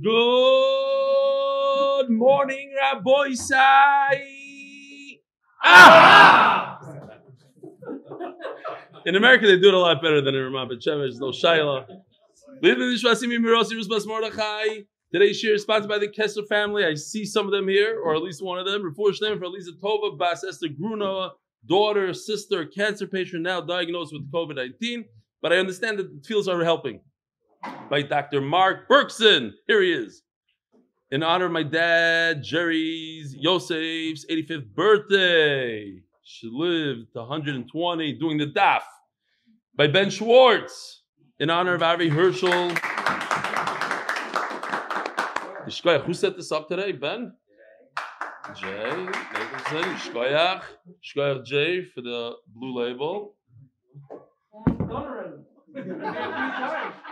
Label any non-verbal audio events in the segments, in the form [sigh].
Good morning, Rabbi. Ah! In America, they do it a lot better than in Ramat Bet Shemesh. No shaila. Today's shir is sponsored by the Kessler family. I see some of them here, or at least one of them. Reports them for Lisa Tova Bas Esther Grunova, daughter, sister, cancer patient now diagnosed with COVID 19. But I understand that the fields are helping. By Dr. Mark Berkson. Here he is. In honor of my dad, Jerry's, Yosef's 85th birthday. She lived to 120 doing the daf. By Ben Schwartz. In honor of Avi Herschel. Who set this up today? Ben? Jay. Shkoyach. Shkoyach Jay for the blue label. [laughs]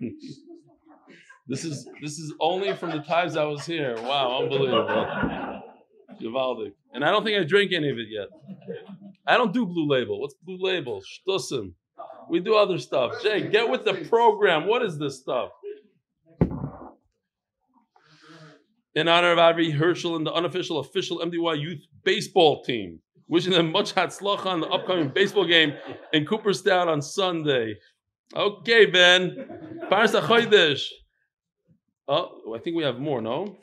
[laughs] this is this is only from the times I was here. Wow, unbelievable. Givaldic. And I don't think I drank any of it yet. I don't do blue label. What's blue label? Shtussim. We do other stuff. Jay, get with the program. What is this stuff? In honor of Avi Herschel and the unofficial official MDY youth baseball team. Wishing them much hatzlacha on the upcoming baseball game in Cooperstown on Sunday. Okay, Ben. Parsa Chodesh. Oh, I think we have more, no?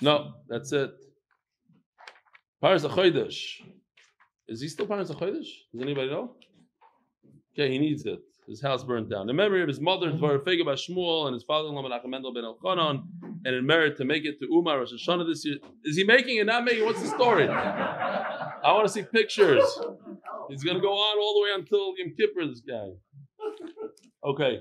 No, that's it. Parsa Chodesh. Is he still Parsa Chodesh? Does anybody know? Okay, he needs it. His house burned down. In memory of his mother, Dvar Fega Shmuel, and his father-in-law, Menachem Mendel ben Elchanan, and in merit to make it to Uman Rosh Hashanah this year. Is he making it? Not making it? What's the story? I want to see pictures. He's going to go on all the way until Yom Kippur, this guy. Okay.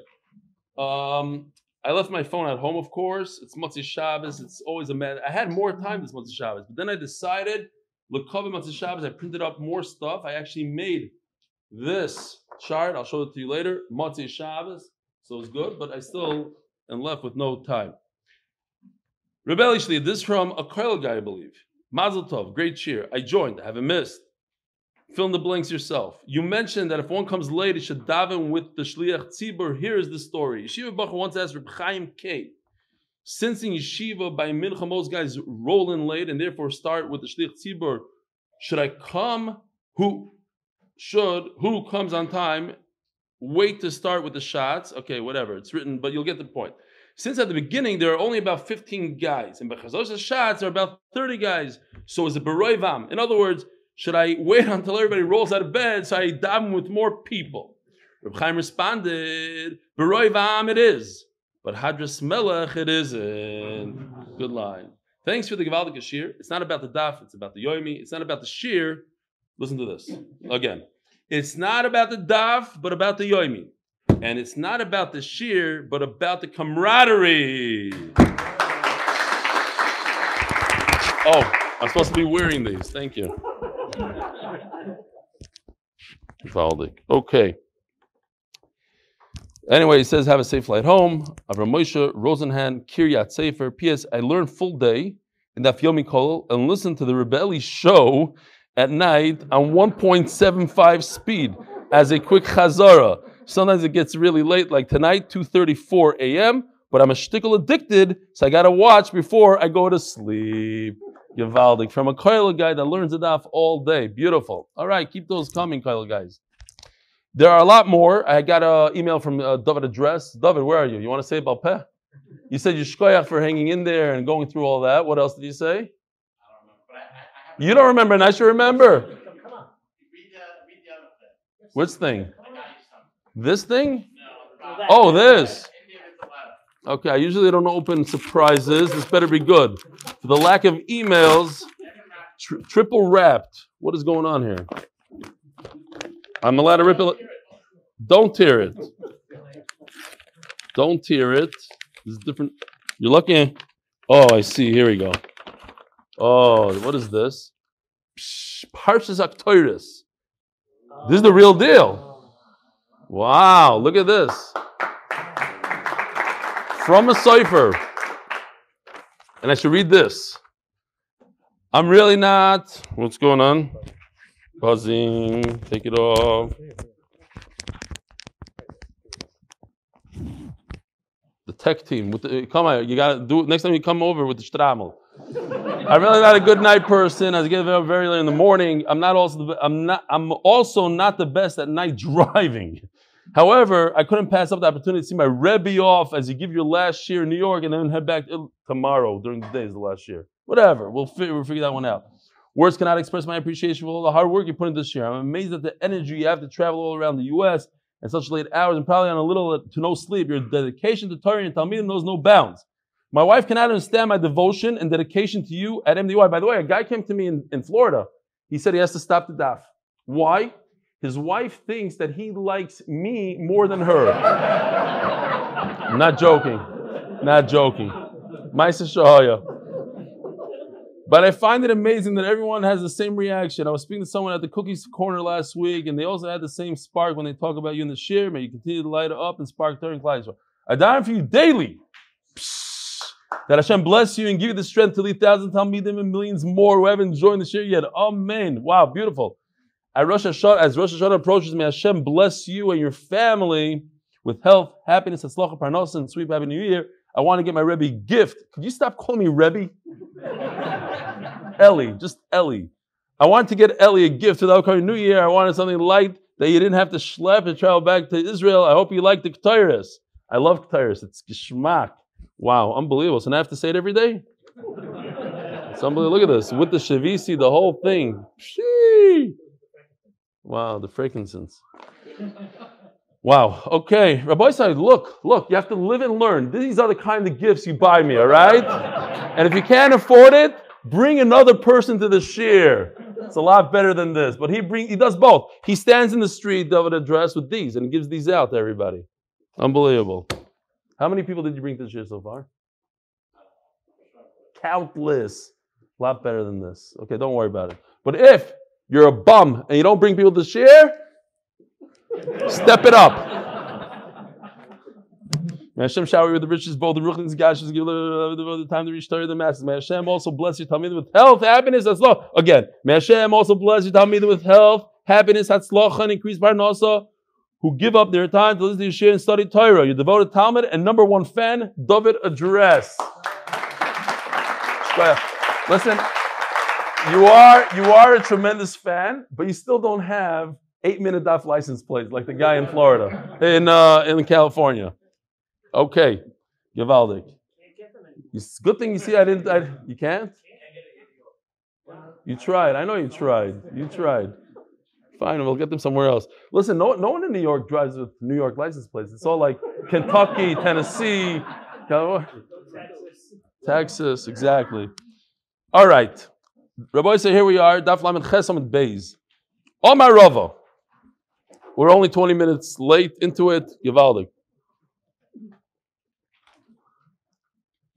Um, I left my phone at home, of course. It's Motzei Shabbos. It's always a man. I had more time this Motzei Shabbos, but then I decided, Lekov Motzei Shabbos, I printed up more stuff. I actually made this chart. I'll show it to you later. Motzei Shabbos. So it's good, but I still am left with no time. Rebel Ishli, this from a Koil guy, I believe. Mazel Tov, great cheer. I joined, I haven't missed. Fill in the blanks yourself. You mentioned that if one comes late, it should daven with the Shliach Tzibur. Here is the story. Yeshiva Bacha once asked Reb Chaim K. Since in Yeshiva by Mincha, most guys roll in late and therefore start with the Shliach Tzibur, should I come? Who should, who comes on time, wait to start with the shots? Okay, whatever. It's written, but you'll get the point. Since at the beginning there are only about 15 guys, and Bechazosha shots are about 30 guys, so is it Beroivam? In other words, should I wait until everybody rolls out of bed so I daven with more people? Reb Chaim responded, Beroivam it is, but Hadras Melech it isn't. Good line. Thanks for the Gavaldik Shir. It's not about the daf, it's about the Yoimi. It's not about the Shir. Listen to this again. It's not about the daf, but about the Yoimi. And it's not about the sheer, but about the camaraderie. Oh, I'm supposed to be wearing these. Thank you. Valdik. Okay. Anyway, he says, have a safe flight home. Avram Moshe, Rosenhan, Kiryat Sefer. P.S. I learned full day in that Yomi Kol and listen to the Rebelli show at night on 1.75 speed as a quick chazara. Sometimes it gets really late, like tonight, 2.34 a.m., but I'm a shtickle addicted, so I gotta watch before I go to sleep. Givaldic. From a Koil guy that learns it off all day. Beautiful. All right, keep those coming, Koil guys. There are a lot more. I got an email from uh, David Address. David, where are you? You want to say about Peh? You said you're shkoyach for hanging in there and going through all that. What else did you say? I don't know. You don't remember, and I should remember. Which thing? This thing? No, Oh, this. Okay, I usually don't open surprises. This better be good. For the lack of emails, tri- triple wrapped. What is going on here? I'm allowed to rip it. Don't tear it. Don't tear it. This is different. You're lucky. Oh, I see. Here we go. Oh, what is this? Parshas Aktoiris. This is the real deal. Wow, look at this. From a cipher. And I should read this. I'm really not. What's going on? Buzzing. Take it off. The tech team. The, eh, come on, you got to do it next time you come over with the Stramel. I'm really not a good night person. I get up very late in the morning. I'm not also I'm not I'm also not the best at night [laughs] driving. However, I couldn't pass up the opportunity to see my Rebbe off as you give your last year in New York and then head back tomorrow during the day is the last year. Whatever, we'll, fi- we'll figure that one out. Words cannot express my appreciation for all the hard work you put in this year. I'm amazed at the energy you have to travel all around the U.S. at such late hours and probably on a little uh, to no sleep. Your dedication to Torah and Talmidim knows no bounds. My wife cannot understand my devotion and dedication to you at MDY. By the way, a guy came to me in, in Florida. He said he has to stop the daf. Why? His wife thinks that he likes me more than her. I'm not joking. Not joking. Maisa Shahaya. But I find it amazing that everyone has the same reaction. I was speaking to someone at the cookies corner last week, and they also had the same spark when they talk about you in the shir. May you continue to light up and spark during Klai I die for you daily. That Hashem bless you and give you the strength to lead thousands, Talmidim, and millions more who haven't joined the shir yet. Amen. Wow, beautiful. As Rosh Hashanah, approaches, may Hashem bless you and your family with health, happiness, atzlacha, parnasa, and sweet happy new year. I want to get my Rebbe gift. Could you stop calling me Rebbe? Ellie, just Ellie. I wanted to get Ellie a gift for the upcoming new year. I wanted something light that you didn't have to schlep and travel back to Israel. I hope you like the Ketairis. I love Ketairis. It's geschmack. Wow, unbelievable. So now I have to say it every day? Unbelievable. Look at this. With the Shavisi, the whole thing. Shee. Wow, the frankincense. Wow. Okay. Rabbi said, look, look, you have to live and learn. These are the kind of gifts you buy me, all right? And if you can't afford it, bring another person to the shir. It's a lot better than this. But he bring he does both. He stands in the street of an address with these and gives these out to everybody. Unbelievable. How many people did you bring to the shir so far? Countless. A lot better than this. Okay, don't worry about it. But if you're a bum and you don't bring people to share, step it up. May Hashem shower you with the riches, both the ruchnis, gashes, give the time to reach Torah the masses. May Hashem also bless you, Talmud, with health, happiness, hatzloch. Again, may Hashem also bless you, Talmud, with health, happiness, hatzloch, and increased parnasa, who give up their time to listen to your share and study Torah. Your devoted Talmud and number one fan, David Address. Listen, you are you are a tremendous fan, but you still don't have eight minute daf license plates like the guy in Florida, in uh, in California. Okay, Givaldic. It's good thing you see I didn't. I, you can't. You tried. I know you tried. You tried. Fine, we'll get them somewhere else. Listen, no, no one in New York drives with New York license plates. It's all like Kentucky, Tennessee, California, Texas, exactly. All right. Rabbi say here we are, Daf Lamed Chesam Beis. Omar Rava. We're only 20 minutes late into it. Givaldik.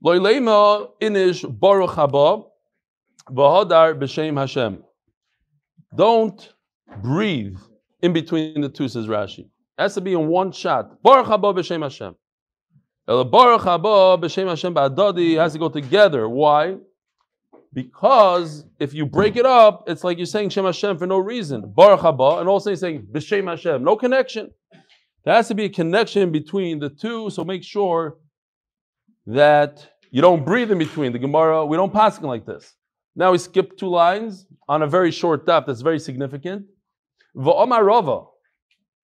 Loilema inish baruch haba v'hadar b'shem Hashem. Don't breathe in between the two, says Rashi. It has to be in one shot. Baruch haba b'shem Hashem. El baruch haba b'shem Hashem ba'adadi has to go together. Why? Because if you break it up, it's like you're saying Shem Hashem for no reason. Baruch haba, and also you're saying B'Shem Hashem. No connection. There has to be a connection between the two, so make sure that you don't breathe in between. The Gemara, we don't pass like this. Now we skip two lines on a very short daf that's very significant. V'omar.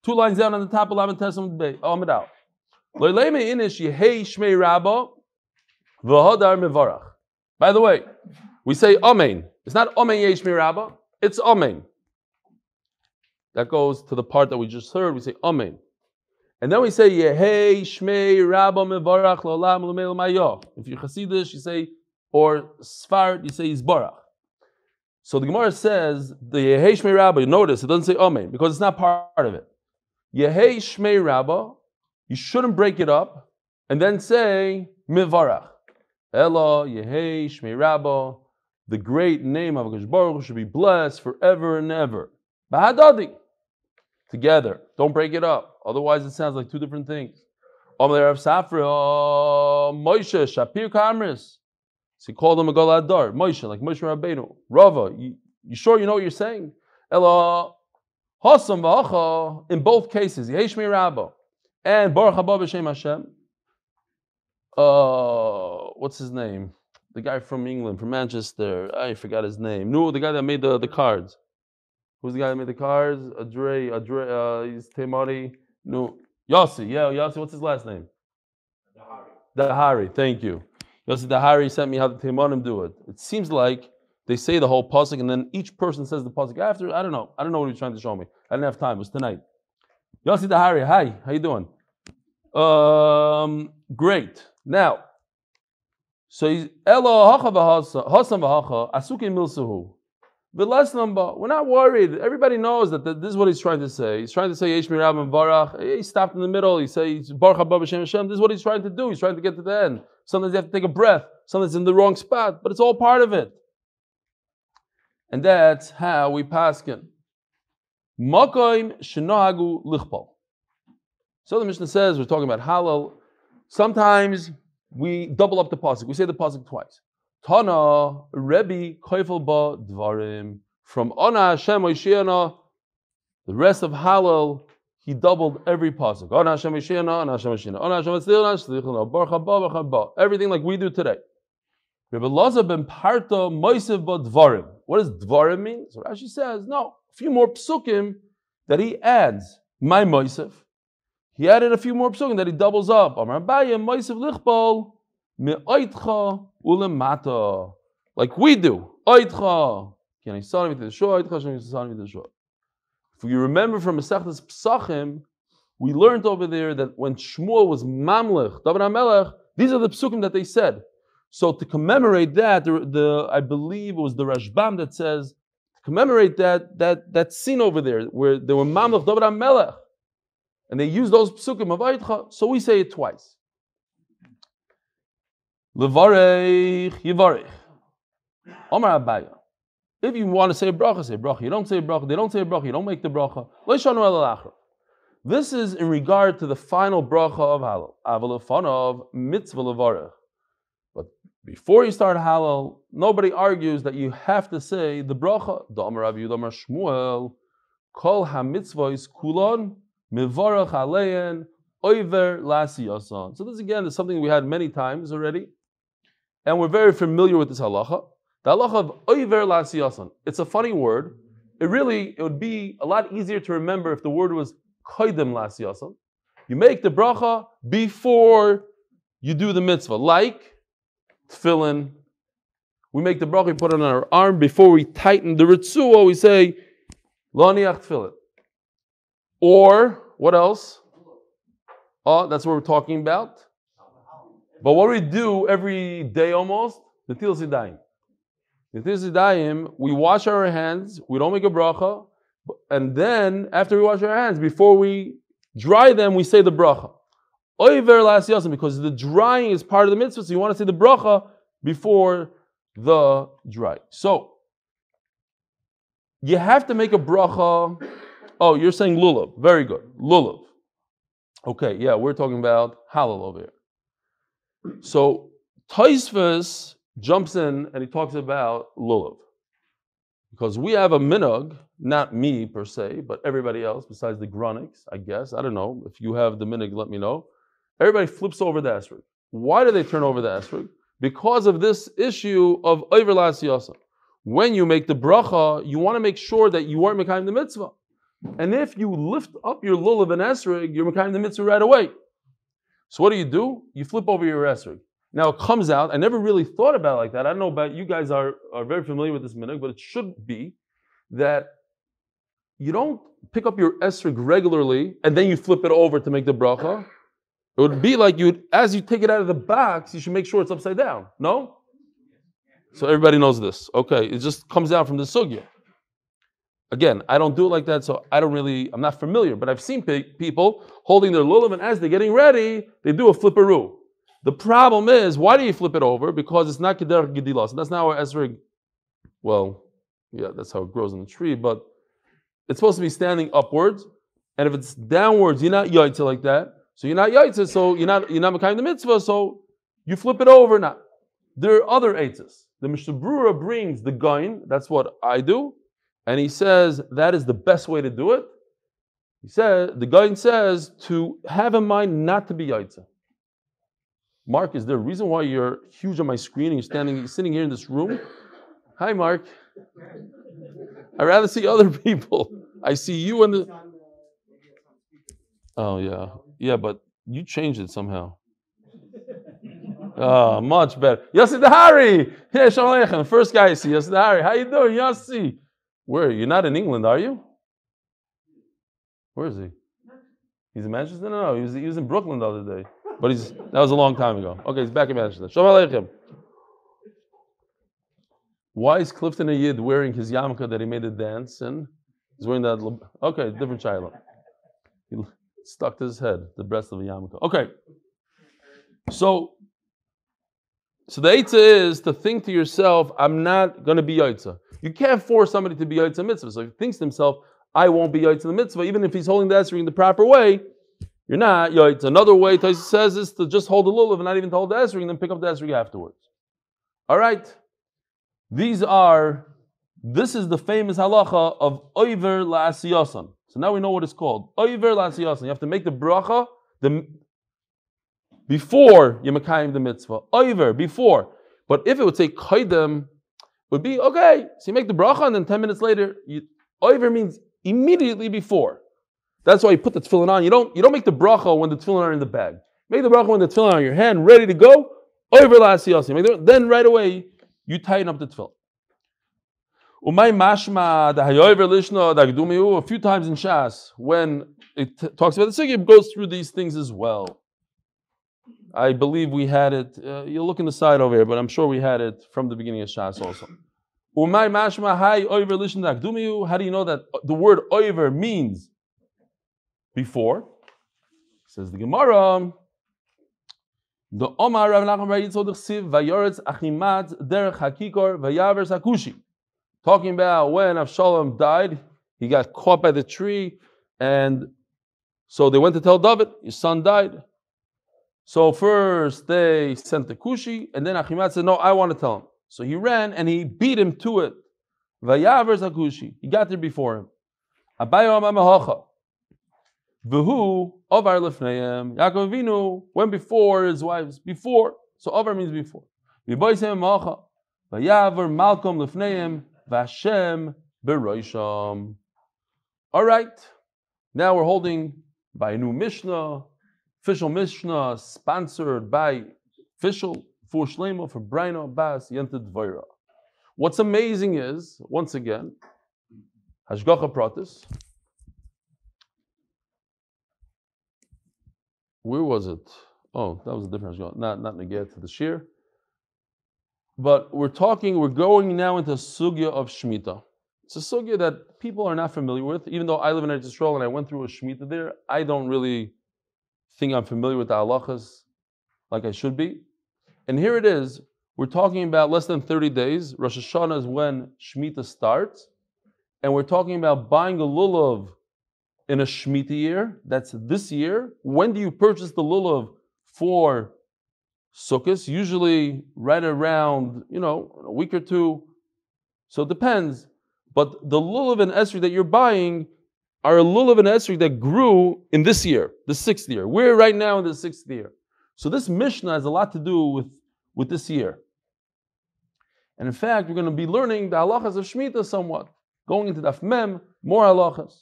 Two lines down on the top of Laman. Omid out. Rabba. By the way, we say Amen. It's not Amen Yesh Rabba, it's Amen. That goes to the part that we just heard. We say Amen. And then we say Yehei Shmei Rabba Mevarach Lolam Lumel Mayo. If you're Hasidish, you say, or Sfard, you say Yizbarach. So the Gemara says the Yehei Shmei Rabba, you notice it doesn't say Amen because it's not part of it. Yehei Shmei Rabba, you shouldn't break it up and then say Mevarach. Ella Yehei Shmei Rabba, the great name of Baruch should be blessed forever and ever. Bahadadi. Together. Don't break it up. Otherwise, it sounds like two different things. Omer of Safra, Moshe, Shapir Kamris. So he called him a Galadar. Moshe, like Moshe Rabbeinu. Rava, you, you sure you know what you're saying? Ella, Hasam v'acha, in both cases, Yeshmi Rabba and Baruch Haba B'Shem Hashem. uh, what's his name? The guy from England, from Manchester. I forgot his name. No, the guy that made the, the cards. Who's the guy that made the cards? Adre, Adre, uh, he's Temari. No, Yossi. Yeah, Yossi. What's his last name? Dahari. Dahari. Thank you. Yossi Dahari sent me how the Temanim do it. It seems like they say the whole pasuk and then each person says the pasuk after. I don't know. I don't know what he was trying to show me. I didn't have time. It was tonight. Yossi Dahari. Hi. How you doing? Um, great. Now, so he's Elo hacha hasam v'hacha asukin milsuhu. The last number, we're not worried. Everybody knows that this is what he's trying to say. He's trying to say Yesh Mirab and Barach. He stopped in the middle. He says Baruch Haba Hashem Hashem. This is what he's trying to do. He's trying to get to the end. Sometimes you have to take a breath. Sometimes in the wrong spot, but it's all part of it. And that's how we paskin. Makoim shenohagu lichpal. So the Mishnah says we're talking about halal. Sometimes we double up the pasuk. We say the pasuk twice. Tana Rebbe Koifel Ba Dvarim from Ona Hashem Oishiana. The rest of Halal he doubled every pasuk. Ona Hashem Oishiana, Ona Hashem Oishiana, Ona Hashem Oishiana, Baruch Haba, Baruch Haba. Everything like we do today. Rebbe Laza ben Parta Moisev Ba Dvarim. What does Dvarim mean? So Rashi says no. A few more psukim that he adds. My Moisev. He added a few more psukim that he doubles up. Like we do. If you remember from Masechtas Psachim, we learned over there that when Shmuel was Mamlech, David HaMelech, these are the psukim that they said. So to commemorate that, the, the, I believe it was the Rashbam that says to commemorate that that that scene over there where they were Mamlech David HaMelech, and they use those psukim of Aitcha. So we say it twice. Levarech yivarech. Omar Abaye. If you want to say bracha, say bracha. You don't say bracha. They don't say bracha. You don't make the bracha. This is in regard to the final bracha of halal. Avalafanav mitzvah levarech. But before you start halal, nobody argues that you have to say the bracha. Damar Rav Yudamar Shmuel. Kol hamitzvahs kulon mivarach alein oiver lasiyasan. So this again is something we had many times already and we're very familiar with this halacha. The halacha of oiver lasiyasan. It's a funny word. It really it would be a lot easier to remember if the word was koidim lasiyasan. You make the bracha before you do the mitzvah, like tefillin. We make the bracha, we put it on our arm before we tighten the ritzuah. We say laniach tefillin. Or what else? Oh, that's what we're talking about. But what we do every day almost, the Til Sidayim. The Til Sidayim, we wash our hands, we don't make a bracha, and then after we wash our hands, before we dry them, we say the bracha. Las because the drying is part of the mitzvah, so you want to say the bracha before the dry. So, you have to make a bracha. Oh, you're saying lulav. Very good. Lulav. Okay, yeah, we're talking about halal over here. So Taisvus jumps in and he talks about lulav. Because we have a minog, not me per se, but everybody else besides the gronics, I guess. I don't know. If you have the minog, let me know. Everybody flips over the esrog. Why do they turn over the esrog? Because of this issue of overlas yasa. When you make the bracha, you want to make sure that you aren't making the mitzvah. And if you lift up your lulav and esrog, you're making the mitzvah right away. So what do you do? You flip over your esrog. Now it comes out. I never really thought about it like that. I don't know about you guys are, are very familiar with this minhag, but it should be that you don't pick up your esrog regularly and then you flip it over to make the bracha. It would be like you, as you take it out of the box, you should make sure it's upside down. No? So everybody knows this. Okay, it just comes out from the sugya. Again, I don't do it like that, so I don't really, I'm not familiar, but I've seen pe- people holding their lulav, and as they're getting ready, they do a flipperoo. The problem is, why do you flip it over? Because it's not keder gedilas. That's not how esrig, well, yeah, that's how it grows in the tree, but it's supposed to be standing upwards, and if it's downwards, you're not yaitza like that. So you're not yaitza, so you're not you're not making the mitzvah, so you flip it over now. There are other eitzes. The Mishnah brings the gain, that's what I do. And he says that is the best way to do it. He said the guy says to have in mind not to be yaitza. Mark, is there a reason why you're huge on my screen and you're standing, sitting here in this room? Hi, Mark. I'd rather see other [laughs] people. I see you and the. Oh yeah, yeah, but you changed it somehow. Oh, much better. Yossi Dahari! Hey, Shalom Aleichem. First guy I see, Yossi Dahari. How you doing, Yossi? Where? You're not in England, are you? Where is he? He's in Manchester? No, no, he was, he was in Brooklyn the other day. But he's that was a long time ago. Okay, he's back in Manchester. Shalom Aleichem. Why is Clifton a Yid wearing his yarmulke that he made a dance and he's wearing that? Okay, different child. He stuck to his head the breast of a yarmulke. Okay, so so the Eitzah is to think to yourself, I'm not going to be Yaitza. You can't force somebody to be Yaitza mitzvah. So he thinks to himself, I won't be the mitzvah, even if he's holding the Esrei in the proper way, you're not Yaitza. Another way Taisa says is to just hold the lulav and not even to hold the Esrei and then pick up the Esrei afterwards. All right. These are, this is the famous halacha of Oiver La'asiyasan. So now we know what it's called. Oiver La'asiyasan. You have to make the bracha, the before you the mitzvah. Over, before. But if it would say kaidem, would be okay. So you make the bracha and then 10 minutes later, you, over means immediately before. That's why you put the tefillin on. You don't, you don't make the bracha when the tefillin are in the bag. Make the bracha when the tefillin are on your hand, ready to go. Over last Then right away, you tighten up the tefillin. Umay mashma the hayover lishna the a few times in Shas when it t- talks about the sugya goes through these things as well. I believe we had it. Uh, you'll look in the side over here, but I'm sure we had it from the beginning of Shas also. How do you know that the word oiver means before? Says the Gemara. The Omar Rav Nachman Bar Yitzchok Vayoretz Achimat Derech Hakikor Vayaver Sakushi. Talking about when Avshalom died, he got caught by the tree, and so they went to tell David, his son died. So first they sent the Kushi, and then Achimat said, No, I want to tell him. So he ran and he beat him to it. Vayaver Zakushi. He got there before him. Abayo Amahocha. Vuhu Ovar Lefneim. Yaakov Avinu went before his wives. Before. So Ovar means before. Viboisem Amahocha. Vayaver Malcolm Lefneim. Vashem Beroisham. All right. Now we're holding by a new Mishnah Official Mishnah sponsored by official for Shlema for Braino Bas Yented Dvaira. What's amazing is, once again, Hashgacha Pratis. Where was it? Oh, that was a different Hashgacha. Not, not Naget to the Shir. But we're talking, we're going now into sugya of Shemitah. It's a sugya that people are not familiar with. Even though I live in Israel and I went through a Shemitah there, I don't really think I'm familiar with the halachas like I should be. And here it is. We're talking about less than 30 days. Rosh Hashanah is when Shemitah starts. And we're talking about buying a lulav in a Shemitah year. That's this year. When do you purchase the lulav for Sukkot? Usually right around, you know, a week or two. So it depends. But the lulav and esri that you're buying are a lulav and esrei that grew in this year, the sixth year. We're right now in the sixth year. So this Mishnah has a lot to do with, with this year. And in fact, we're going to be learning the halachas of Shemitah somewhat. Going into Daf Mem, more halachas.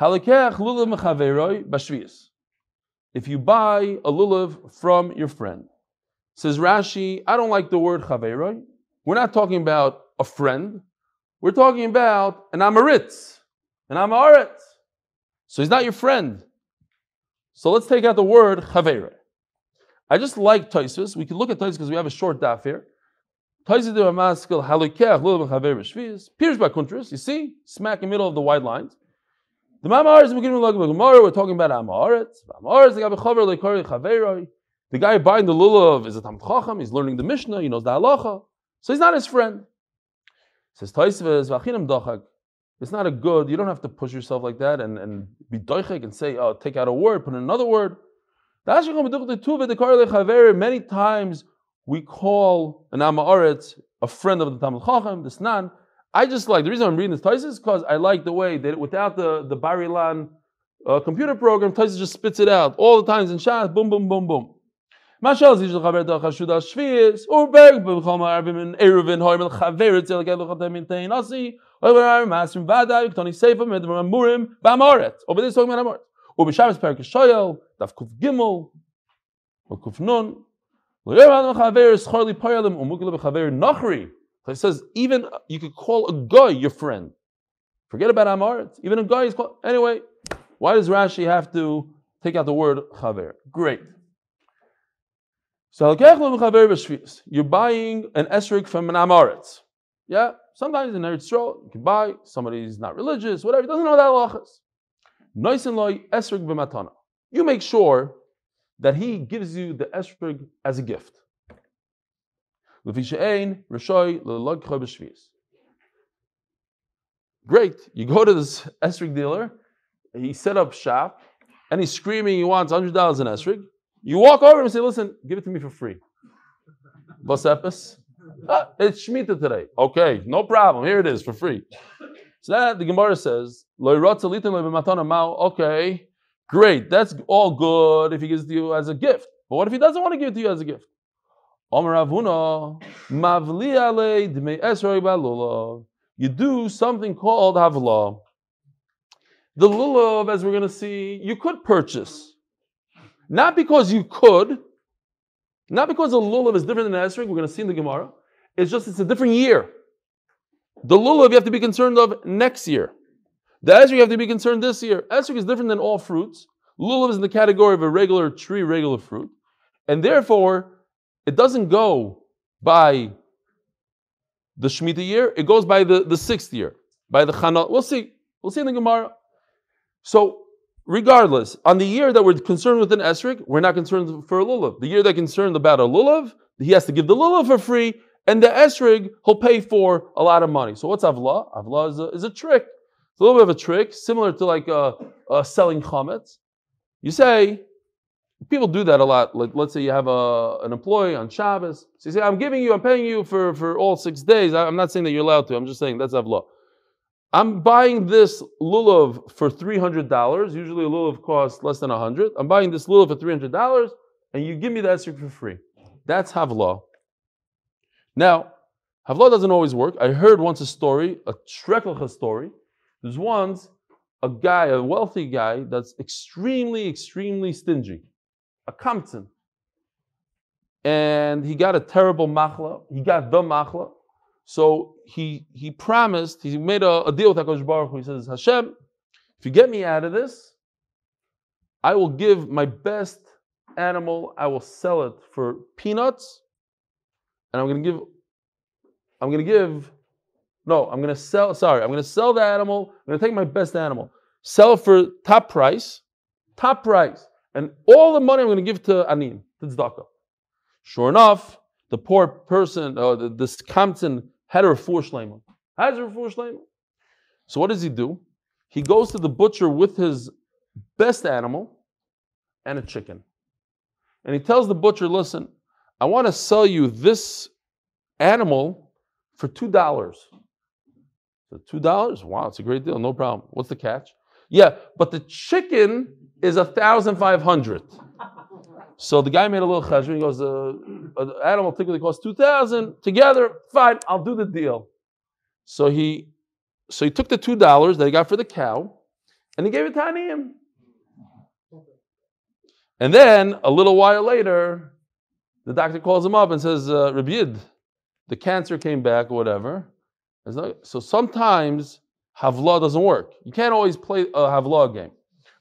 Halakech lulav mechaveroi bashvias. If you buy a lulav from your friend, says Rashi, I don't like the word chaveroi. We're not talking about a friend. We're talking about an amaritz and I'm Aretz. So he's not your friend. So let's take out the word chavere. I just like Taisus. We can look at Taisus because we have a short daf here. Taisus de Ramaskil halikeach lulav chavere shvius. Piers by Kuntras. You see, smack in the middle of the wide lines. The Mamar is beginning the Gemara. We're talking about Amaretz. Amaretz the guy bechaver lekari chaveroi. The guy buying the lulav is a tam chacham. He's learning the Mishnah. He knows the halacha. So he's not his friend. Says Taisves v'achinam dachak. It's not a good, you don't have to push yourself like that and, and be doichik and say, oh, take out a word, put in another word. Many times we call an Amaretz a friend of the Talmud Chacham, the Snan. I just like, the reason I'm reading this Taisus is because I like the way that without the, the Bar-Ilan uh, computer program, Taisus just spits it out all the times in Shas, boom, boom, boom, boom. Da or asi, Over this talking about amoret. Li payalim, or mugil b'chaver nachri. So he says, even you could call a guy your friend. Forget about amoret. Even a guy is called, anyway, why does Rashi have to take out the word chaver? Great. So you're buying an esrik from an Amoritz. Yeah, sometimes in Eretz Yisrael you can buy somebody who's not religious, whatever, doesn't know that halachas. Nice and loy esrik b'matana. You make sure that he gives you the esrig as a gift. Great. You go to this esrig dealer, he set up shop, and he's screaming he wants $100 in esrig. You walk over and say, listen, give it to me for free. Ah, it's Shemitah today. Okay, no problem. Here it is for free. So that the Gemara says, okay, great, that's all good if he gives it to you as a gift. But what if he doesn't want to give it to you as a gift? You do something called havla. The lulav, as we're going to see, you could purchase. Not because you could, not because the lulav is different than the esrog, we're going to see in the Gemara. It's just it's a different year. The lulav you have to be concerned of next year. The esrog you have to be concerned this year. Esrog is different than all fruits. Lulav is in the category of a regular tree, regular fruit. And therefore, it doesn't go by the Shemitah year, it goes by the, the sixth year, by the Chana. We'll see. We'll see in the Gemara. So regardless, on the year that we're concerned with an esrik, we're not concerned for a lulav. The year they're concerned about a lulav, he has to give the lulav for free, and the esrig he'll pay for a lot of money. So what's avla? Avla is a, is a trick. It's a little bit of a trick, similar to like uh, uh, selling chametz. You say, people do that a lot. Like, let's say you have a, an employee on Shabbos. So you say, I'm giving you, I'm paying you for, for all six days. I'm not saying that you're allowed to. I'm just saying that's avla. I'm buying this lulav for $300. Usually a lulav costs less than 100 I'm buying this lulav for $300 and you give me the esrog for free. That's Havlah. Now, Havlah doesn't always work. I heard once a story, a Shrekelcha story. There's once a guy, a wealthy guy, that's extremely, extremely stingy, a kamtzin. And he got a terrible machla. He got the machla. So he he promised, he made a, a deal with HaKadosh Baruch Hu. He says, Hashem, if you get me out of this, I will give my best animal, I will sell it for peanuts, and I'm gonna give, I'm gonna give, no, I'm gonna sell, sorry, I'm gonna sell the animal, I'm gonna take my best animal, sell for top price, top price, and all the money I'm gonna give to Anim, to Tzedakah. Sure enough, the poor person, uh, this Kamton had a refuah shlema. Has a refuah shlema. So what does he do? He goes to the butcher with his best animal and a chicken. And he tells the butcher, listen, I want to sell you this animal for $2. So $2? Wow, it's a great deal. No problem. What's the catch? Yeah, but the chicken is a 1500 so the guy made a little cheshbon. He goes, the uh, animal typically costs two thousand. Together, fine, I'll do the deal. So he, so he took the two dollars that he got for the cow, and he gave it to Aniyim. And then a little while later, the doctor calls him up and says, uh, Rabid, the cancer came back or whatever. So sometimes Havla doesn't work. You can't always play a Havla game.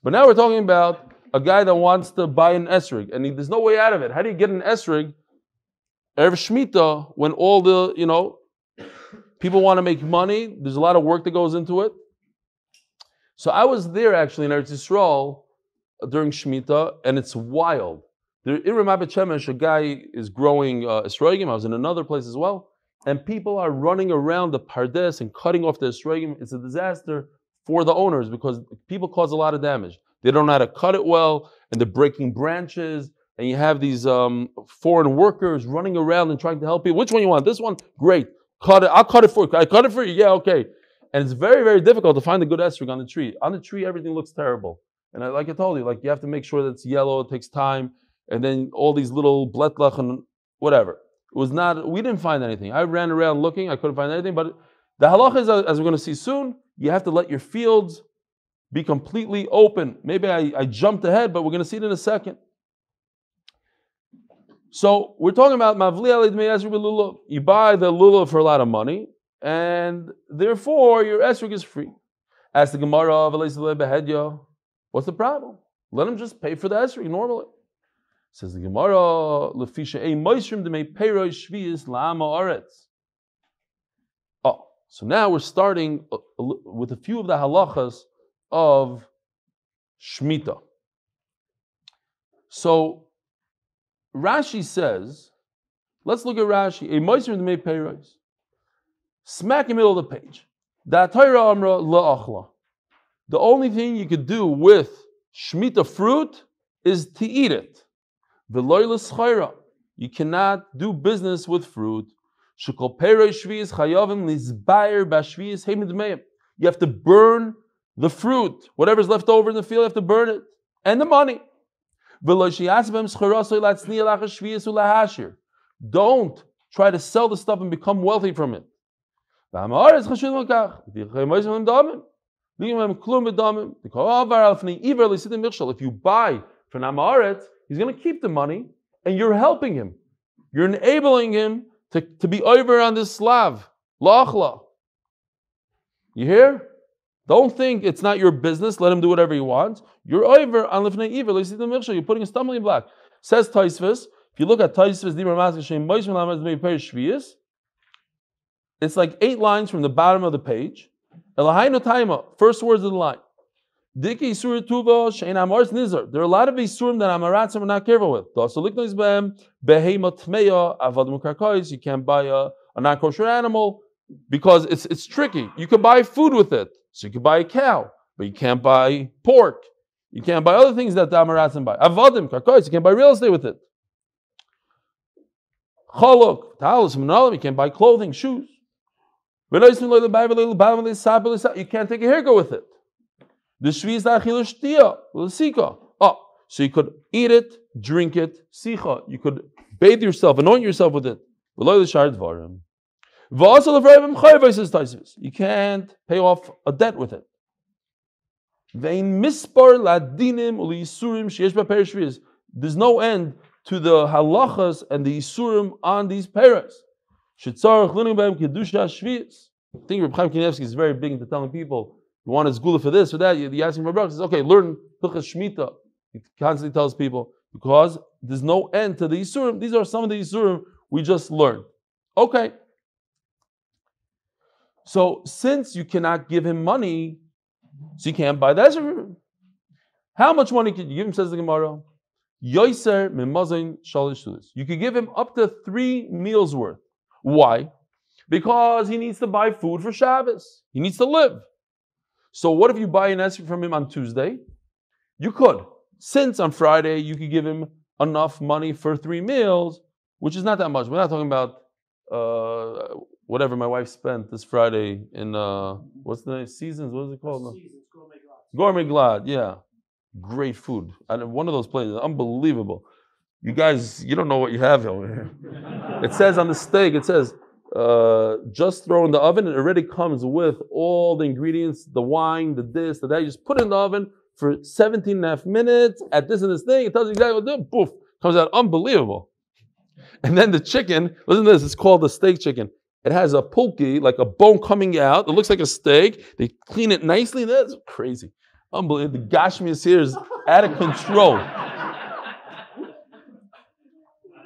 But now we're talking about a guy that wants to buy an esrig and he, there's no way out of it. How do you get an esrig erev shmita when all the you know people want to make money? There's a lot of work that goes into it. So I was there actually in Eretz Yisrael during shmita, and it's wild. In Ramat Shemesh, a guy is growing uh, esrogim. I was in another place as well, and people are running around the pardes and cutting off the esrogim. It's a disaster for the owners because people cause a lot of damage. They don't know how to cut it well, and they're breaking branches. And you have these um, foreign workers running around and trying to help you. Which one you want? This one? Great. Cut it. I'll cut it for you. I cut it for you. Yeah, okay. And it's very, very difficult to find a good esrog on the tree. On the tree, everything looks terrible. And I, like I told you, like you have to make sure that it's yellow. It takes time. And then all these little bletlach and whatever. It was not, we didn't find anything. I ran around looking, I couldn't find anything, but the halacha is, as we're going to see soon, you have to let your fields be completely open. Maybe I, I jumped ahead, but we're going to see it in a second. So we're talking about mavli lulav. You buy the lulav for a lot of money, and therefore your esrog is free. Ask the Gemara of What's the problem? Let him just pay for the esrog normally. Says the Gemara, lefisha a moishrim de peiroi shvius la'ama aretz. Oh, so now we're starting with a few of the halachas of shmita. So Rashi says, let's look at Rashi. A moiser in the peiros. Smack in the middle of the page. The only thing you could do with shmita fruit is to eat it. You cannot do business with fruit. You have to burn the fruit. Whatever's left over in the field, you have to burn it. And the money. Don't try to sell the stuff and become wealthy from it. If you buy from Amaret, he's going to keep the money and you're helping him. You're enabling him to, to be over on this Slav. Lachla. You hear? Don't think it's not your business. Let him do whatever he wants. You're over on lifnei evil. You're putting a stumbling block. Says Taisvis. If you look at Taisvis, it's like eight lines from the bottom of the page. First words of the line. There are a lot of isurim that amaratzim are not careful with. Avad You can't buy a, a non-kosher animal because it's it's tricky. You can buy food with it. So you can buy a cow, but you can't buy pork. You can't buy other things that the Amaratzim buy. Avodim, kakos, you can't buy real estate with it. Cholok, talis, manalim, you can't buy clothing, shoes. You can't take a haircut with it. The shvi Oh, so you could eat it, drink it, sicha. You could bathe yourself, anoint yourself with it. You can't pay off a debt with it. There's no end to the halachas and the isurim on these paras. I think Reb Chaim Kanievsky is very big into telling people, you want his gula for this or that, you ask him for brachas. Okay, learn Hilchas Shmita. He constantly tells people, because there's no end to the isurim. These are some of the isurim we just learned. Okay, so since you cannot give him money, so you can't buy that. How much money can you give him? Says the Gemara. Yoiser mimazin shalish You could give him up to three meals worth. Why? Because he needs to buy food for Shabbos. He needs to live. So what if you buy an esrog from him on Tuesday? You could. Since on Friday you could give him enough money for three meals, which is not that much. We're not talking about uh, whatever my wife spent this Friday in uh, what's the name? Seasons. What is it called? Seasons, Gourmet Glatt. Yeah, great food. And one of those places, unbelievable. You guys, you don't know what you have over here. it says on the steak, it says uh, just throw in the oven. It already comes with all the ingredients, the wine, the this, the that. You just put it in the oven for 17 and a half minutes at this and this thing. It tells you exactly what to do. Poof, comes out unbelievable. And then the chicken, listen to this, it's called the steak chicken. It has a pulki, like a bone coming out. It looks like a steak. They clean it nicely. That's crazy. Unbelievable. The Gashmias here is out of control.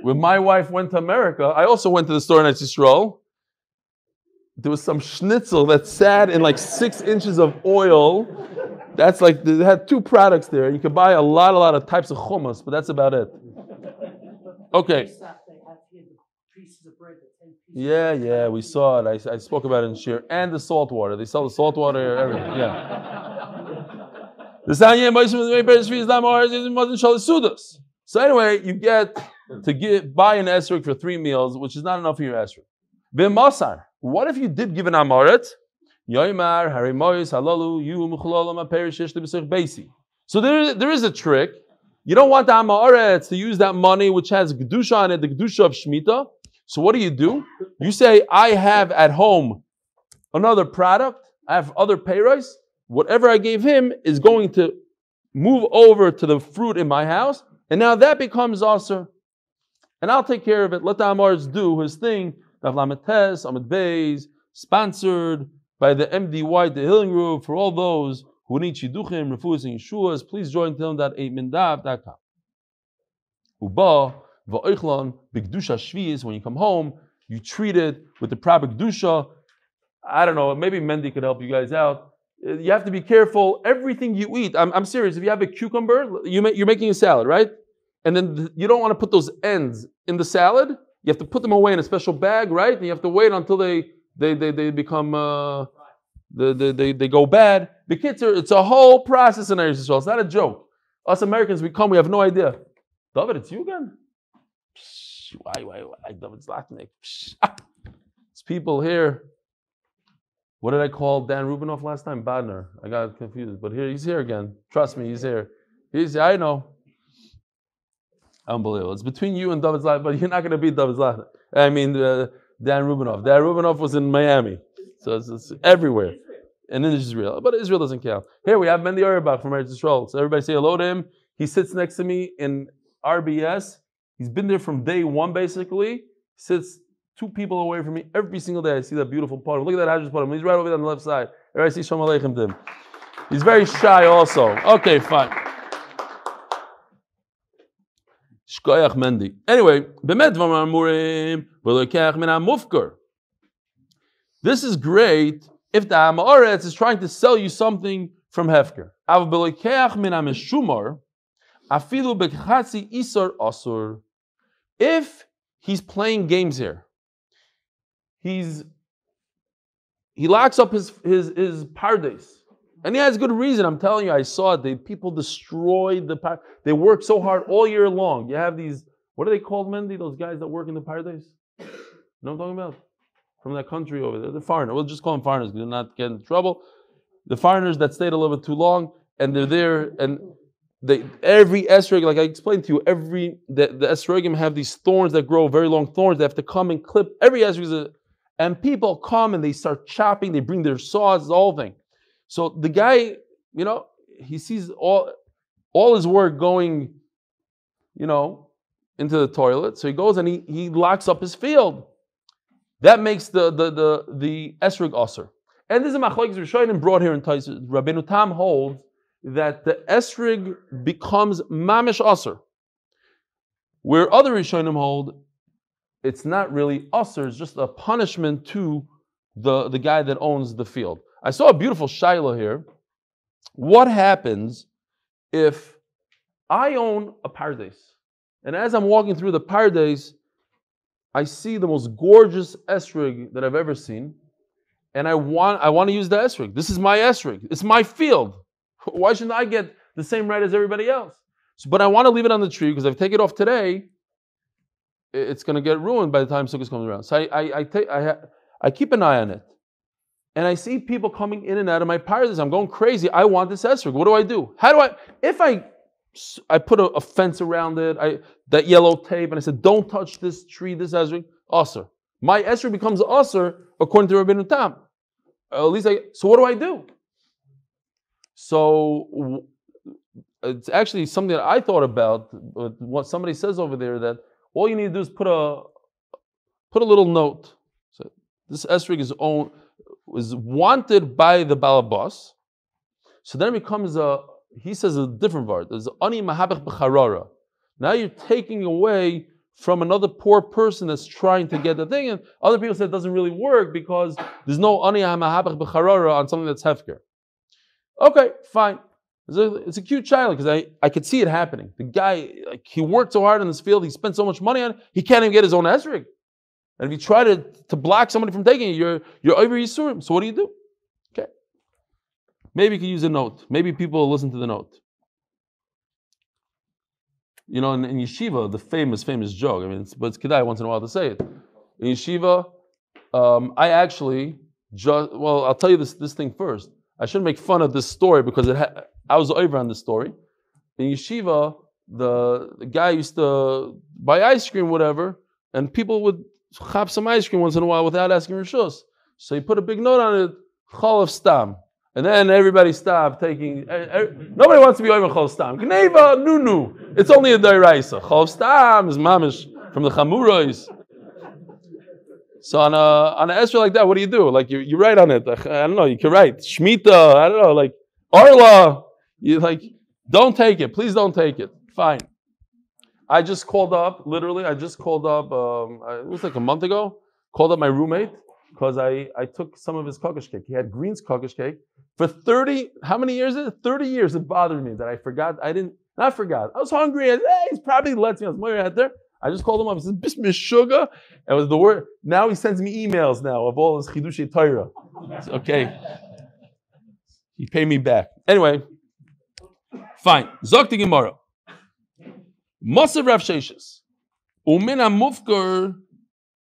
When my wife went to America, I also went to the store in Yisrael. There was some schnitzel that sat in like six inches of oil. That's like, they had two products there. You could buy a lot, a lot of types of hummus, but that's about it. Okay. Yeah, yeah, we saw it. I, I spoke about it in Shir. And the salt water. They sell the salt water, everything. Yeah. So anyway, you get to get buy an esrog for three meals, which is not enough for your esrog. B'masar. What if you did give an amaret? Yoimar harimoyis halalu yu muchlolam aperishish beisi. So there, there is a trick. You don't want the Amaretz to use that money which has Gedusha on it, the Gedusha of shmita. So what do you do? You say, I have at home another product, I have other payros. Whatever I gave him is going to move over to the fruit in my house, and now that becomes Aser. And I'll take care of it. Let the Amars do his thing. Ravlamates, Ahmed Beis, sponsored by the MDY, the Healing Group, for all those who need Shidduchim, Refus, and Yeshuas. Please join them.8mindav.com. Uba, Va'ichlon, Bigdusha Shviz, when you come home, you treat it with the proper Gdusha. I don't know, maybe Mendy could help you guys out. You have to be careful. Everything you eat, I'm, I'm serious. If you have a cucumber, you you're making a salad, right? And then th- you don't want to put those ends in the salad. You have to put them away in a special bag, right? And you have to wait until they they they, they become uh, they, they, they, they go bad. The kids are it's a whole process in Eretz. It's not a joke. Us Americans, we come, we have no idea. David, it's you again. Psh, Why, why, why, David Zlatnik? Psh. It's people here. What did I call Dan Rubinoff last time? Badner. I got confused, but here he's here again. Trust me, he's here. He's I know. Unbelievable. It's between you and David Zlatnik, but you're not going to beat David Zlatnik. I mean, uh, Dan Rubinoff. Dan Rubinoff was in Miami, so it's, it's everywhere, and in Israel. But Israel doesn't count. Here we have Mendy Auerbach from Eretz Yisrael. So everybody say hello to him. He sits next to me in RBS. He's been there from day one, basically. Sits two people away from me every single day. I see that beautiful podium. Look at that Hajj's podium. He's right over there on the left side. Everybody see Shalom Aleichem to him. He's very shy also. Okay, fine. Shkoyach Mendy. Anyway. This is great if the Amoretz is trying to sell you something from Hefker. If he's playing games here, he's he locks up his his his pardes. And he has good reason. I'm telling you, I saw it. The people destroyed the par- they work so hard all year long. You have these what are they called, Mendy? Those guys that work in the pardes? You know what I'm talking about? From that country over there. The foreigner. We'll just call them foreigners because they're not getting in trouble. The foreigners that stayed a little bit too long and they're there and they every esrog, like I explained to you, every the, the esrogim have these thorns that grow, very long thorns. They have to come and clip every esrog and people come and they start chopping, they bring their saws, the whole thing. So the guy, you know, he sees all all his work going, you know, into the toilet. So he goes and he, he locks up his field. That makes the the the the esrog osir. And this is machlokes Rishonim brought here in Taisus. Rabbeinu Tam holds that the esrig becomes mamish osir. Where other Rishonim hold, it's not really osir, it's just a punishment to the, the guy that owns the field. I saw a beautiful shiloh here. What happens if I own a paradise? And as I'm walking through the paradise, I see the most gorgeous esrig that I've ever seen. And I want, I want to use the esrig. This is my esrig. It's my field. [laughs] Why shouldn't I get the same right as everybody else? So, but I want to leave it on the tree because if I take it off today, it's going to get ruined by the time Sukkot comes around. So I, I, I, take, I, I keep an eye on it. And I see people coming in and out of my paradise. I'm going crazy. I want this esrog. What do I do? How do I, if I, I put a, a fence around it, I, that yellow tape, and I said, don't touch this tree, this esrog, usr. My esrog becomes usr according to Rabbi Tam. At least I, so what do I do? So it's actually something that I thought about. What somebody says over there that all you need to do is put a put a little note. So this esrog is own was wanted by the balabas. So then it becomes a he says a different word. There's ani mahabach b'charara. Now you're taking away from another poor person that's trying to get the thing, and other people say it doesn't really work because there's no ani mahabach b'charara on something that's hefker. Okay, fine. It's a, it's a cute child because I, I could see it happening. The guy, like, he worked so hard in this field, he spent so much money on it, he can't even get his own esrig. And if you try to, to block somebody from taking it, you're, you're over Yisurim. So what do you do? Okay. Maybe you can use a note. Maybe people will listen to the note. You know, in, in yeshiva, the famous, famous joke, I mean, it's, but it's kedai once in a while to say it. In yeshiva, um, I actually just, well, I'll tell you this, this thing first. I shouldn't make fun of this story because it ha- I was over on this story. In yeshiva, the, the guy used to buy ice cream, whatever, and people would have some ice cream once in a while without asking rishus. So he put a big note on it, chol of stam. And then everybody stopped taking. eh, eh, nobody wants to be over chol stam. Gneva, nunu. It's only a dairaisa. Chol stam is mamish from the chamurais. So on a on an Esther like that, what do you do? Like you you write on it. I don't know. You can write shmita. I don't know. Like arla. You like don't take it. Please don't take it. Fine. I just called up. Literally, I just called up. Um, it was like a month ago. Called up my roommate because I I took some of his kokosh cake. He had Green's kokosh cake for thirty. How many years? Is it? Thirty years. It bothered me that I forgot. I didn't. Not forgot. I was hungry. And hey, he's probably lets me. I was more out there. I just called him up. He says, "Bismillah sugar." It was the word. Now he sends me emails now of all his chidushi Torah. Okay. He paid me back. Anyway, fine. Zok the Gemara. Masav Rav Sheshes. Umin amufker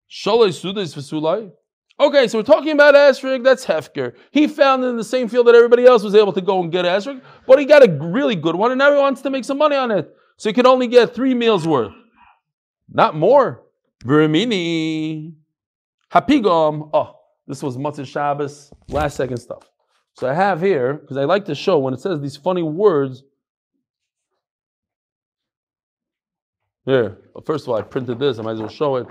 shaloi sudas v'sulai. Okay, so we're talking about Esrig, that's Hefker. He found in the same field that everybody else was able to go and get Esrig, but he got a really good one, and now he wants to make some money on it. So he can only get three meals worth. Not more. Virimini. Hapigom. Oh, this was Matzah Shabbos, last second stuff. So I have here, because I like to show when it says these funny words. Here, first of all, I printed this, I might as well show it.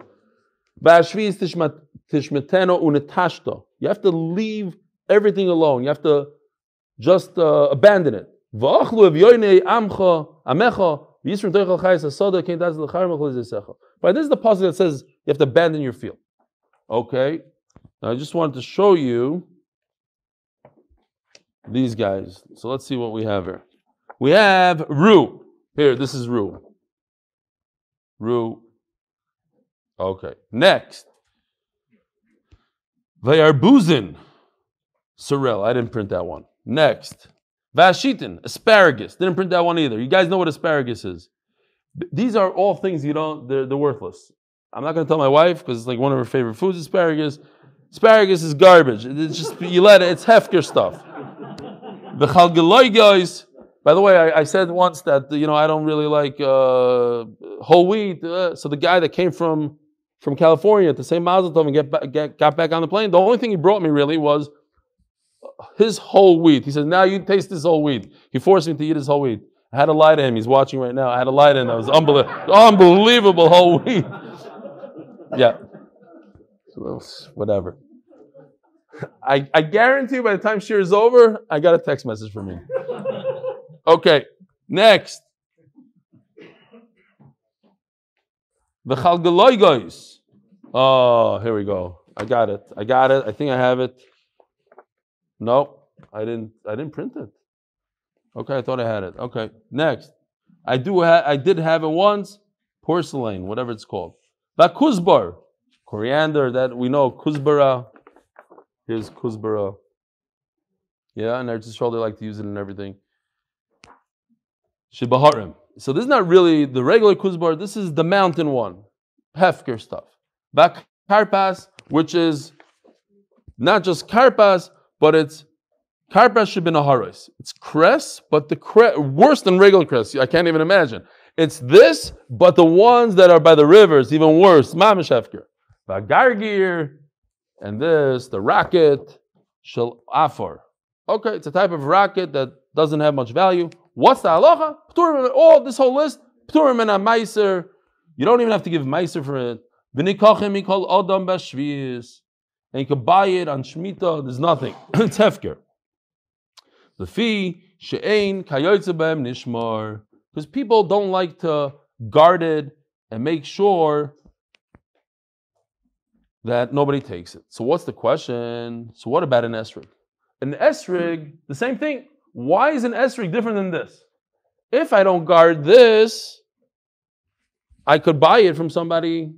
You have to leave everything alone. You have to just uh, abandon it. This is the passage that says you have to abandon your field. Okay, now I just wanted to show you these guys. So let's see what we have here. We have Ru. Here, this is Ru. Ru. Okay. Next. Vayarbuzin. Sorrel. I didn't print that one. Next. Vashitin. Asparagus. Didn't print that one either. You guys know what asparagus is. These are all things you don't, they're, they're worthless. I'm not going to tell my wife because it's like one of her favorite foods, asparagus. Asparagus is garbage. It's just, you let it, it's hefker stuff. The chalgeloi guys, by the way, I, I said once that, you know, I don't really like uh, whole wheat. Uh, so the guy that came from from California to say Mazel Tov and get, get, got back on the plane, the only thing he brought me really was his whole wheat. He says, now you taste this whole wheat. He forced me to eat his whole wheat. I had to lie to him. He's watching right now. I had to lie to him. That was unbelievable, unbelievable whole wheat. [laughs] Yeah. Whatever. I, I guarantee by the time she is over, I got a text message from him. Okay, next. The Chalgaloi guys. Oh, here we go. I got it. I got it. I think I have it. Nope, I didn't. I didn't print it. Okay, I thought I had it. Okay, next. I do. Ha- I did have it once. Porcelain, whatever it's called. Bakuzbar, coriander. That we know. Kuzbara. Here's kuzbara. Yeah, and Eretz Yisrael they like to use it in everything. Shibaharim. So this is not really the regular kuzbar. This is the mountain one, hefker stuff. Back karpas, which is not just karpas, but it's karpas shibinaharis. It's cress, but the cress worse than regular cress. I can't even imagine. It's this, but the ones that are by the rivers, even worse. Mamish hefker. Bagargir, and this, the rocket, shel afar. Okay, it's a type of rocket that doesn't have much value. What's the halacha? All this whole list. Pturim and a meiser. You don't even have to give meiser for it. V'nikachim mikol odam b'shvius. And you can buy it on Shemitah. There's nothing. [clears throat] it's hefker. The fee she'ein kayotze b'hem nishmar. Because people don't like to guard it and make sure that nobody takes it. So what's the question? So what about an esrig? An esrig, the same thing. Why is an esrig different than this? If I don't guard this, I could buy it from somebody.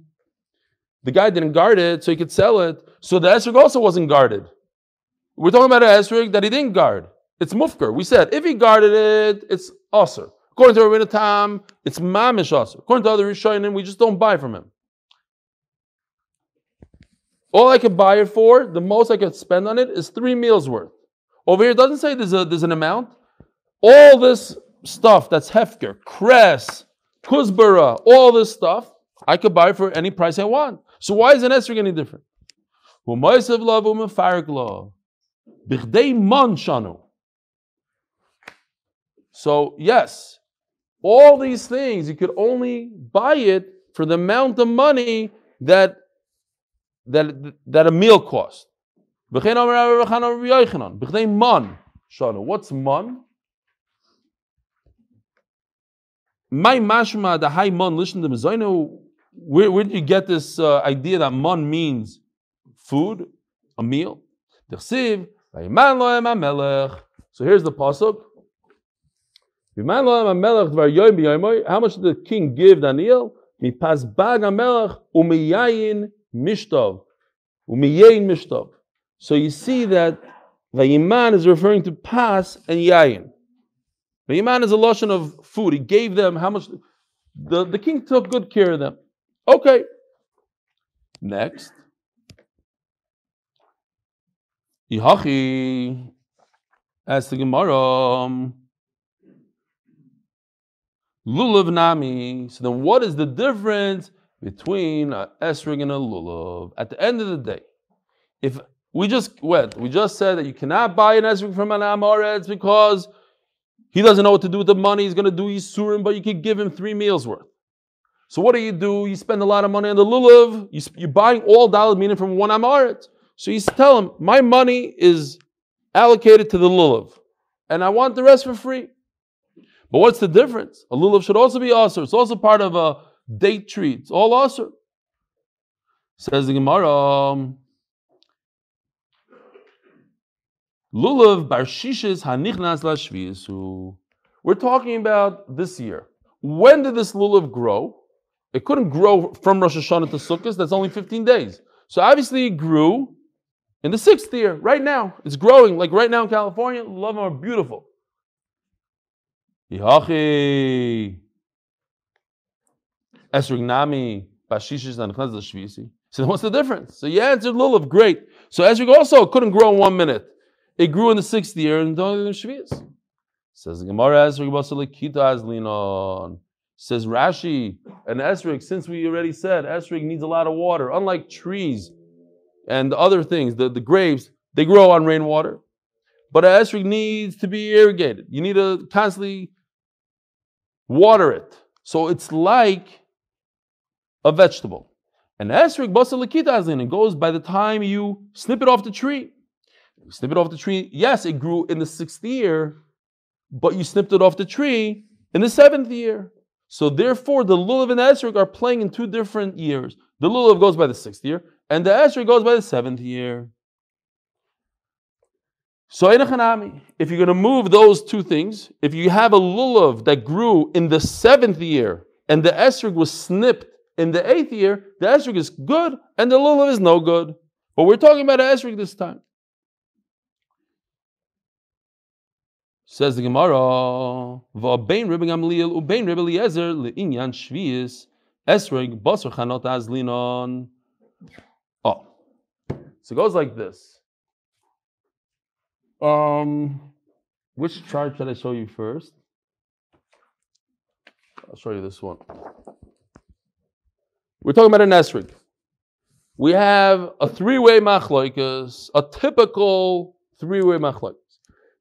The guy didn't guard it, so he could sell it. So the esrig also wasn't guarded. We're talking about an esrig that he didn't guard. It's mufker. We said if he guarded it, it's usher. According to Rabbeinu Tam, it's mamish usher. According to other Rishonim, we just don't buy from him. All I could buy it for, the most I could spend on it is three meals worth. Over here, it doesn't say there's, a, there's an amount. All this stuff that's hefker, cress, kuzbara, all this stuff, I could buy for any price I want. So why is an esrog any different? So yes, all these things you could only buy it for the amount of money that that that a meal cost. What's man? My mashma the high mon listen to Mizaino. Where, where did you get this uh, idea that mon means food, a meal? So here's the pasuk. How much did the king give Daniel? So you see that Vayiman is referring to pas and yayin. Vayiman is a lotion of food. He gave them how much? The, the king took good care of them. Okay. Next. Yihachi. As the Gemara. Um, lulav nami. So then, what is the difference between a esrig and a lulav? At the end of the day, if we just went, we just said that you cannot buy an esrig from an amoretz because he doesn't know what to do with the money. He's going to do yisurim, but you could give him three meals worth. So what do you do? You spend a lot of money on the lulav. You, are buying all dollar meaning from one amoretz. So you tell him, my money is allocated to the lulav, and I want the rest for free. But what's the difference? A lulav should also be asr. It's also part of a date tree. It's all asr. Says the Gemara. Um, Lulav barshishes hanichnas lashviyasu. We're talking about this year. When did this lulav grow? It couldn't grow from Rosh Hashanah to Sukkot. That's only 15 days. So obviously it grew in the sixth year. Right now, it's growing. Like right now in California, love are beautiful. Yihachi. Esrig Bashishis, and Shvisi. So what's the difference? So yeah, it's a Lulav, great. So Esrig also couldn't grow in one minute. It grew in the sixth year and only in Shvis. Says the Gemara Azlinon. Says Rashi and Esrig, since we already said Esrig needs a lot of water, unlike trees and other things, the, the grapes, they grow on rainwater. But Esrig needs to be irrigated. You need to constantly water it. So it's like a vegetable. And esrig basalikita it goes by the time you snip it off the tree. You snip it off the tree. Yes, it grew in the sixth year, but you snipped it off the tree in the seventh year. So therefore, the lulav and the esrig are playing in two different years. The lulav goes by the sixth year, and the esrog goes by the seventh year. So if you're going to move those two things, if you have a lulav that grew in the seventh year and the esrog was snipped in the eighth year, the esrog is good and the lulav is no good. But we're talking about an esrog this time. Says the Gemara, "Va'bein Gamliel ubein le'inyan shvius esrog basar chanot azlinon." Oh, so it goes like this. Um, which chart should I show you first? I'll show you this one. We're talking about an esrig. We have a three-way machloikas, a typical three-way machloikas.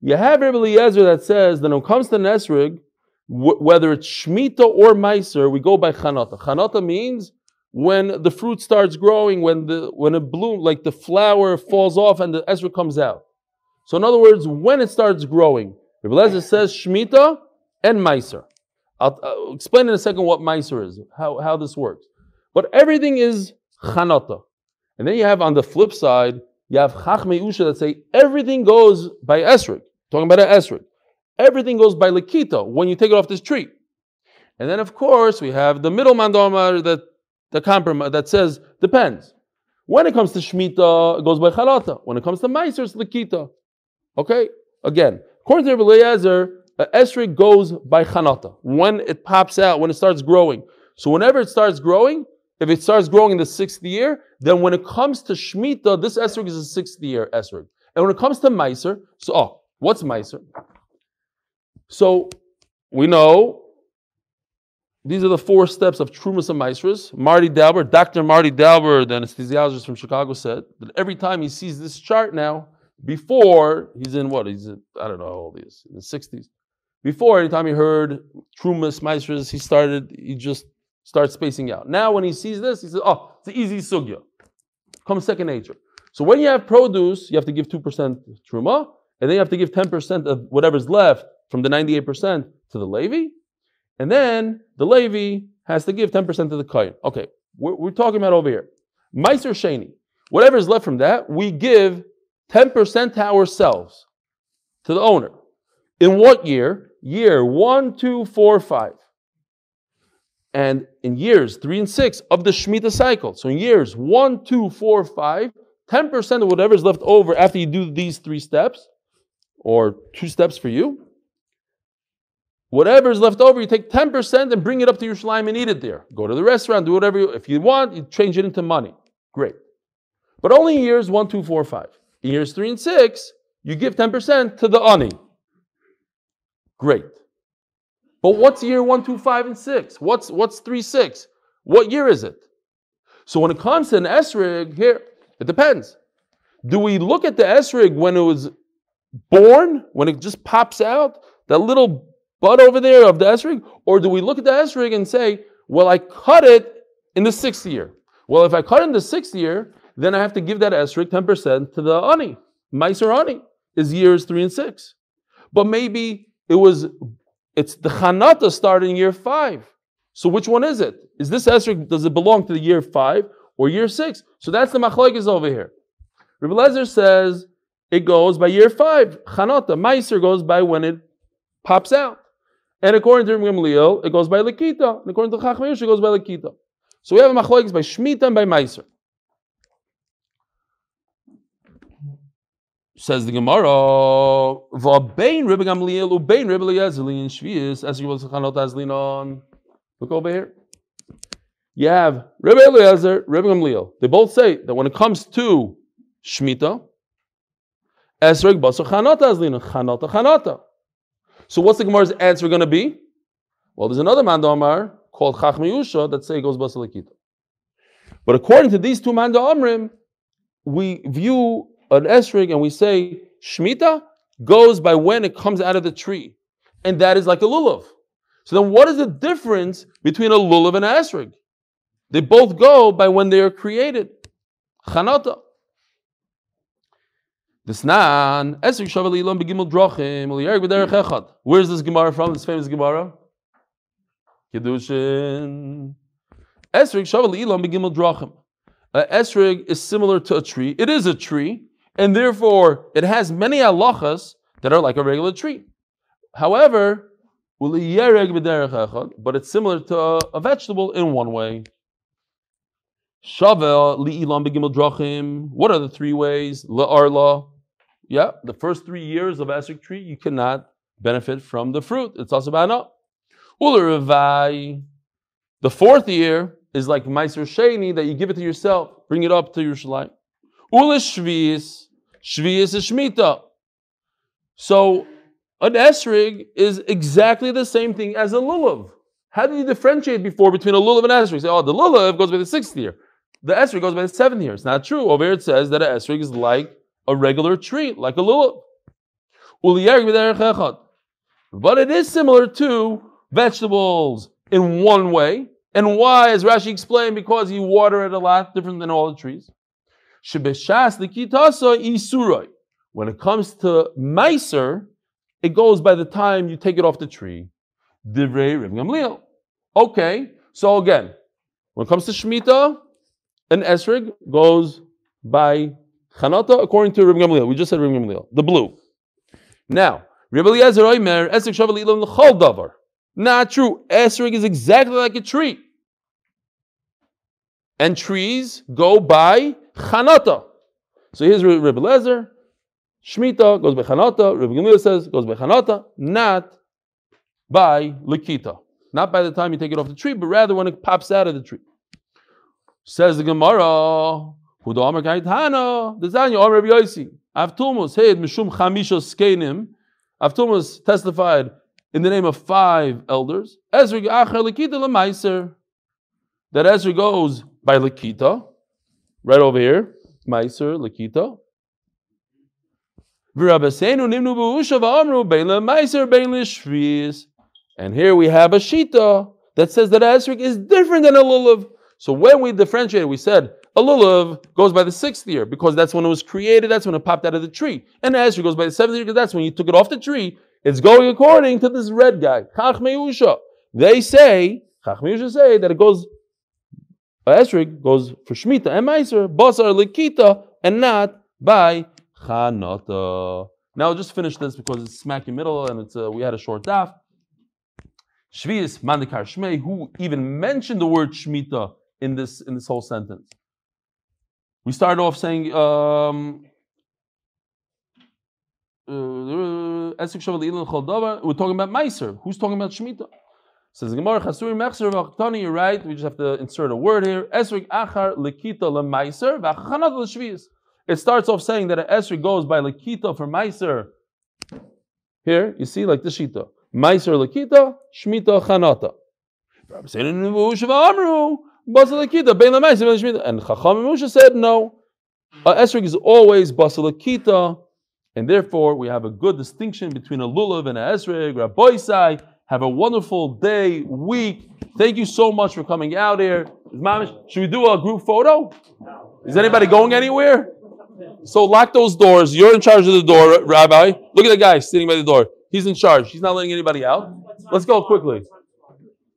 You have Rabbi Eliezer that says that when it comes to an esrig, whether it's shmita or meiser, we go by chanata. Chanata means when the fruit starts growing, when the when it blooms, like the flower falls off and the esrig comes out. So in other words, when it starts growing, Rabbi Lezer says Shemitah and Meiser. I'll, I'll, explain in a second what Meiser is, how, how this works. But everything is Chanata. And then you have on the flip side, you have Chachmei Usha that say everything goes by Esrik. Talking about an esrog. Everything goes by Lakita when you take it off this tree. And then of course we have the middle mandamar that the compromise that says depends. When it comes to Shemitah, it goes by Chalata. When it comes to Meiser, it's Lakita. Okay? Again, according to Eliezer, uh, esrog goes by chanata, when it pops out, when it starts growing. So whenever it starts growing, if it starts growing in the sixth year, then when it comes to Shemitah, this esrog is a sixth year esrog. And when it comes to Meiser, so oh, what's Meiser? So we know these are the four steps of Trumas and Maestras. Marty Dauber, Dr. Marty Dauber, the anesthesiologist from Chicago, said that every time he sees this chart now, before he's in what? He's in, I don't know how old he is, in the 60s. Before, anytime he heard Trumas, Maestras, he started, he just starts spacing out. Now, when he sees this, he says, oh, it's an easy sugya. Comes second nature. So when you have produce, you have to give 2% Truma, and then you have to give 10% of whatever's left from the 98% to the Levi, and then the Levi has to give 10% to the Kayan. Okay, we're, we're, talking about over here. Meiser Sheni, whatever is left from that, we give 10% to ourselves, to the owner. In what year? Year one, two, four, five. And in years three and six of the Shemitah cycle, so in years one, two, four, five, 10% of whatever is left over after you do these three steps, or two steps for you, whatever is left over, you take 10% and bring it up to Yerushalayim and eat it there. Go to the restaurant, do whatever you, if you want, you change it into money. Great. But only in years one, two, four, five. In years three and six, you give 10% to the ani. Great. But what's year one, two, five, and six? What's what's three, six? What year is it? So when it comes to an esrig, here, it depends. Do we look at the esrig when it was born, when it just pops out, that little bud over there of the esrig? Or do we look at the esrig and say, well, I cut it in the sixth year? Well, if I cut in the sixth year, then I have to give that esrig 10% to the ani. Meiser ani is years three and six. But maybe it was it's the Chanata started in year five. So which one is it? Is this Esrog, does it belong to the year five or year six? So that's the machlokes over here. Rabbi Lezer says it goes by year five. Chanata, Meiser goes by when it pops out. And according to Gamliel, it goes by Lakita. And according to Chacham it goes by Lakita. So we have a machlokes by Shemitah and by Meiser. Says the Gemara, "V'abein Rebbe Gamliel ubein Rebbe Eliezer in Shvius as you was chanot azlinon." Look over here. You have Rebbe Eliezer, Rebbe Gamliel. They both say that when it comes to Shmita, Esrog baso chanot azlinon, chanota chanota. So what's the Gemara's answer going to be? Well, there's another Manda called Chachmei Usha that say it goes basalikita. But according to these two Manda we view an esrig and we say shmita goes by when it comes out of the tree, and that is like a lulav. So then, what is the difference between a lulav and an esrig? They both go by when they are created. Chanata. Desnan esrig shavel ilam begimel drachim uliyarg b'derech echad. Where's this Gemara from? This famous Gemara. Kedushin. Esrig shavel ilam begimel drachim. Esrig is similar to a tree. It is a tree, and therefore it has many halachas that are like a regular tree. However, but it's similar to a, vegetable in one way. Shavel li'ilam begimel drachim. What are the three ways? La'arla. Yeah, the first three years of esrik tree, you cannot benefit from the fruit. It's also bana. The fourth year is like Meiser Sheni that you give it to yourself, bring it up to Yerushalayim. Ula shvius, shvius is shmita. So an esrig is exactly the same thing as a lulav. How do you differentiate before between a lulav and esrig? You say, oh, the lulav goes by the sixth year. The esrig goes by the seventh year. It's not true. Over here it says that an esrig is like a regular tree, like a lulav. But it is similar to vegetables in one way. And why, as Rashi explained, because you water it a lot different than all the trees. When it comes to meiser, it goes by the time you take it off the tree. Okay, so again, when it comes to Shemitah, an esrig goes by Chanata according to Reb Gamliel. We just said Reb Gamliel, the blue. Now, Reb Eliezer Oimer, esrig shavel ilam l'chol davar. Not true. Esrig is exactly like a tree. And trees go by Chanata. So here's Rebbe Lezer. Shmita goes by Chanata. Rebbe Gamliel says goes by Chanata, not by Likita. Not by the time you take it off the tree, but rather when it pops out of the tree. Says the Gemara, Hudo Amar Kaitana, the Zanya Amar Rabbi Yosi. Avtumus, hey, Mishum Chamisha Skenim. Avtumus testified in the name of five elders. Ezra Lakita Lemaiser. That Ezra goes by Lakita, right over here. Meiser, Lakita. And here we have a Shita that says that Esrik is different than a Lulav. So when we differentiate, we said a Lulav goes by the sixth year because that's when it was created, that's when it popped out of the tree. And Esrik goes by the seventh year because that's when you took it off the tree. It's going according to this red guy. They say, Chachmei Usha say that it goes, Esrik goes for Shemitah and Meiser, Basar Likita, and not by Chanata. Now I'll just finish this because it's smack in middle and it's uh, we had a short daf. Shvius Mandikar Shmei, who even mentioned the word Shemitah in this in this whole sentence. We started off saying um, uh, we're talking about Meiser. Who's talking about Shemitah? Says Gemara Chasuri Mechser V'Achtani. You're right. We just have to insert a word here. Esrik Achar Lekita LeMeiser V'Achanat LeShvius. It starts off saying that an Esrik goes by Lekita for Meiser. Here you see like the Shita. Meiser Lekita Shmita Chanata. And Chacham Musha said no. A Esrik is always Basalakita, and therefore we have a good distinction between a Lulav and a Esrik. Rabbi have a wonderful day, week. Thank you so much for coming out here. Should we do a group photo? Is anybody going anywhere? So lock those doors. You're in charge of the door, Rabbi. Look at the guy sitting by the door. He's in charge. He's not letting anybody out. Let's go quickly.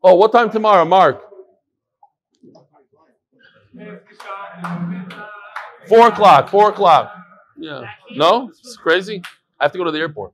Oh, what time tomorrow, Mark? Four o'clock. Four o'clock. Yeah. No? It's crazy. I have to go to the airport.